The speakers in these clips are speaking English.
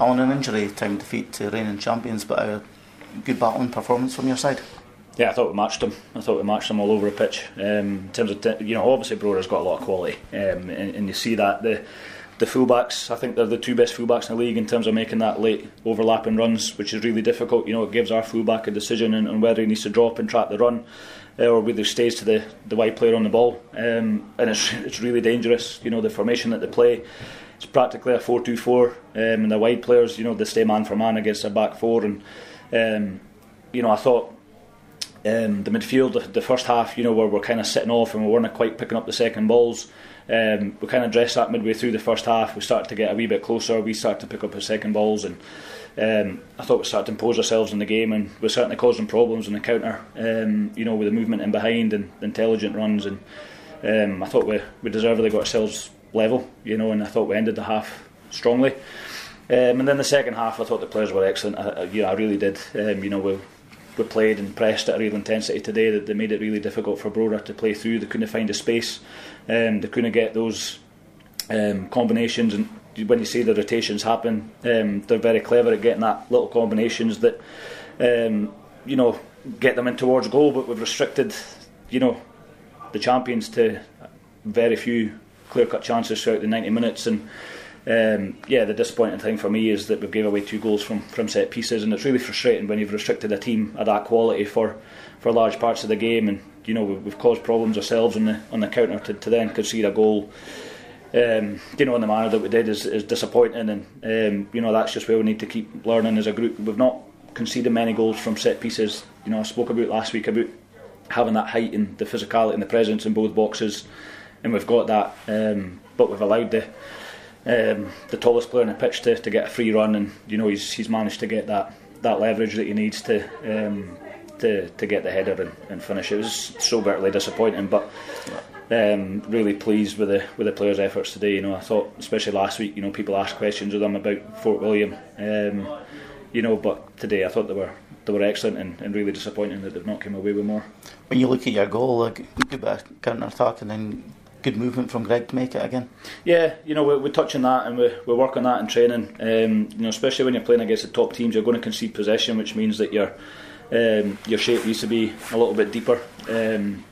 on an injury time defeat to reigning champions, but a good battling performance from your side. Yeah, I thought we matched them. I thought we matched them all over the pitch. Um, in terms of, you know, obviously Brora's got a lot of quality, um, and, and you see that the the fullbacks. I think they're the two best fullbacks in the league in terms of making that late overlapping runs, which is really difficult. You know, it gives our fullback a decision on, on whether he needs to drop and trap the run, uh, or whether he stays to the, the wide player on the ball. Um, and it's it's really dangerous. You know, the formation that they play. It's practically a 4-2-4, um, and the wide players, you know, they stay man for man against their back four. And um, you know, I thought um, the midfield, the, the, first half, you know, where we're kind of sitting off and we weren't quite picking up the second balls. Um, we kind of dressed that midway through the first half. We started to get a wee bit closer. We started to pick up the second balls, and um, I thought we started to impose ourselves in the game, and we're certainly causing problems in the counter. Um, you know, with the movement in behind and intelligent runs, and um, I thought we we deservedly got ourselves level. You know, and I thought we ended the half strongly. Um, and then the second half, I thought the players were excellent. I, I, yeah, I really did. Um, you know, we we played and pressed at a real intensity today that they made it really difficult for Brora to play through. They couldn't find a space, um, they couldn't get those um, combinations. And when you see the rotations happen, um, they're very clever at getting that little combinations that um, you know get them in towards goal. But we've restricted, you know, the champions to very few clear-cut chances throughout the 90 minutes and. Um, yeah, the disappointing thing for me is that we've gave away two goals from, from set pieces, and it's really frustrating when you've restricted a team of that quality for, for large parts of the game, and you know we've, we've caused problems ourselves on the on the counter to, to then concede a goal. Um, you know, in the manner that we did is, is disappointing, and um, you know that's just where we need to keep learning as a group. We've not conceded many goals from set pieces. You know, I spoke about last week about having that height and the physicality and the presence in both boxes, and we've got that, um, but we've allowed the um, the tallest player on the pitch to, to get a free run, and you know he's he's managed to get that that leverage that he needs to um, to to get the header and, and finish. It was so bitterly disappointing, but um, really pleased with the with the players' efforts today. You know, I thought especially last week, you know, people asked questions of them about Fort William, um, you know, but today I thought they were they were excellent and, and really disappointing that they've not come away with more. When you look at your goal, a good bit of counter attack and then good movement from Greg to make it again. Yeah, you know we're, we're touching that and we we work on that in training. Um, you know, especially when you're playing against the top teams, you're going to concede possession, which means that your um, your shape needs to be a little bit deeper um,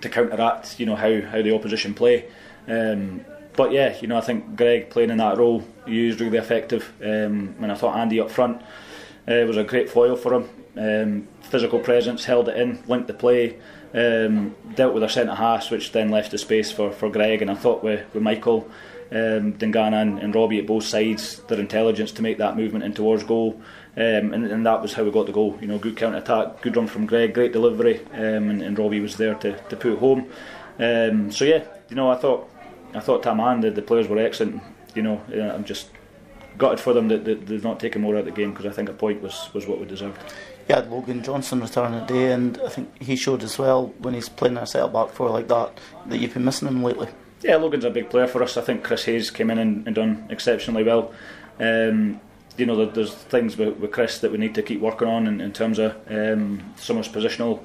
to counteract. You know how how the opposition play. Um, but yeah, you know I think Greg playing in that role he was really effective. Um, and I thought Andy up front uh, was a great foil for him. Um, physical presence, held it in, linked the play um, dealt with our centre halves, which then left the space for, for Greg. And I thought with, with Michael, um, Dingana, and, and Robbie at both sides, their intelligence to make that movement in towards goal. Um, and, and that was how we got the goal. You know, good counter attack, good run from Greg, great delivery, um, and, and Robbie was there to, to put home. Um, so yeah, you know, I thought I thought Taman the, the players were excellent. You know, I'm just gutted for them that, that they've not taken more out of the game because I think a point was, was what we deserved you had Logan Johnson return today, and I think he showed as well when he's playing a set back four like that that you've been missing him lately. Yeah, Logan's a big player for us. I think Chris Hayes came in and, and done exceptionally well. Um, you know, there's things with, with, Chris that we need to keep working on in, in terms of um, some of his positional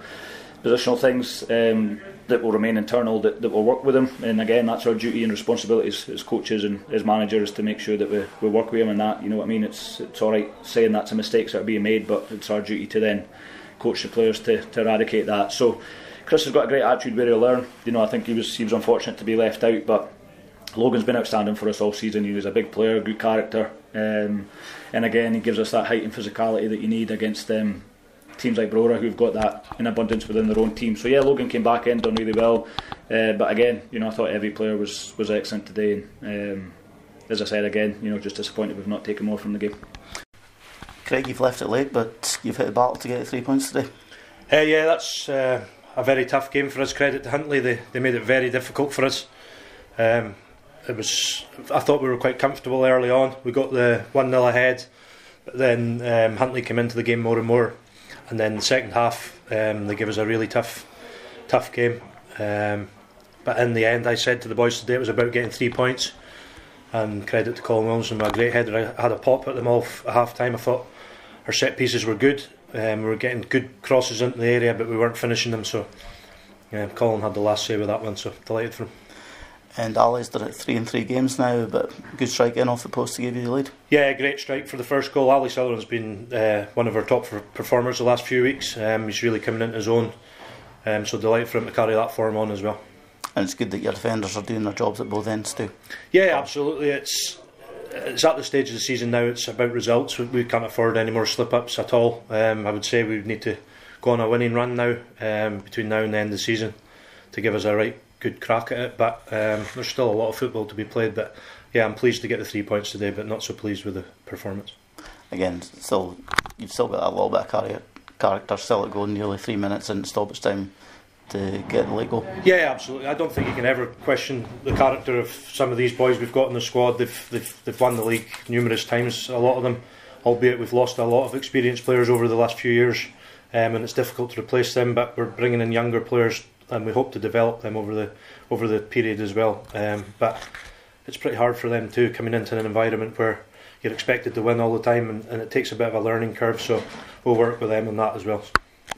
positional things um, that will remain internal that, that will work with him. And again, that's our duty and responsibility as, coaches and as managers to make sure that we, we work with him and that. You know what I mean? It's it's all right saying that's a mistakes that are being made, but it's our duty to then coach the players to, to eradicate that. So Chris has got a great attitude where he'll learn. You know, I think he was he was unfortunate to be left out, but Logan's been outstanding for us all season. He was a big player, good character, um, and again he gives us that height and physicality that you need against them. Um, teams like Brora who've got that in abundance within their own team. So yeah, Logan came back in, done really well. Uh, but again, you know, I thought every player was was excellent today. And, um, as I said again, you know, just disappointed we've not taken more from the game. Craig, you've left it late, but you've hit a battle to get three points today. Uh, yeah, that's uh, a very tough game for us. Credit to Huntly, they they made it very difficult for us. Um, it was. I thought we were quite comfortable early on. We got the one 0 ahead, but then um, Huntly came into the game more and more and then the second half um, they gave us a really tough tough game. Um, but in the end I said to the boys today it was about getting three points. And credit to Colin Williamson my great header. I had a pop at them all at half time I thought our set pieces were good. Um, we were getting good crosses into the area but we weren't finishing them. So yeah, Colin had the last say with that one so delighted for him And Alistair at three and three games now, but good strike in off the post to give you the lead. Yeah, great strike for the first goal. Ali Sutherland's been uh, one of our top performers the last few weeks. Um, he's really coming into his own. Um, so delighted for him to carry that form on as well. And it's good that your defenders are doing their jobs at both ends too. Yeah, absolutely. It's it's at the stage of the season now. It's about results. We can't afford any more slip ups at all. Um, I would say we need to go on a winning run now um, between now and the end of the season to give us a right good crack at it. But um, there's still a lot of football to be played. But yeah, I'm pleased to get the three points today, but not so pleased with the performance. Again, still you've still got a little bit of character still at going nearly three minutes in stoppage time to get the late goal. Yeah, absolutely. I don't think you can ever question the character of some of these boys we've got in the squad. They've they've, they've won the league numerous times. A lot of them, albeit we've lost a lot of experienced players over the last few years, um, and it's difficult to replace them. But we're bringing in younger players, and we hope to develop them over the over the period as well. Um, but it's pretty hard for them too, coming into an environment where you're expected to win all the time, and, and it takes a bit of a learning curve. So we'll work with them on that as well.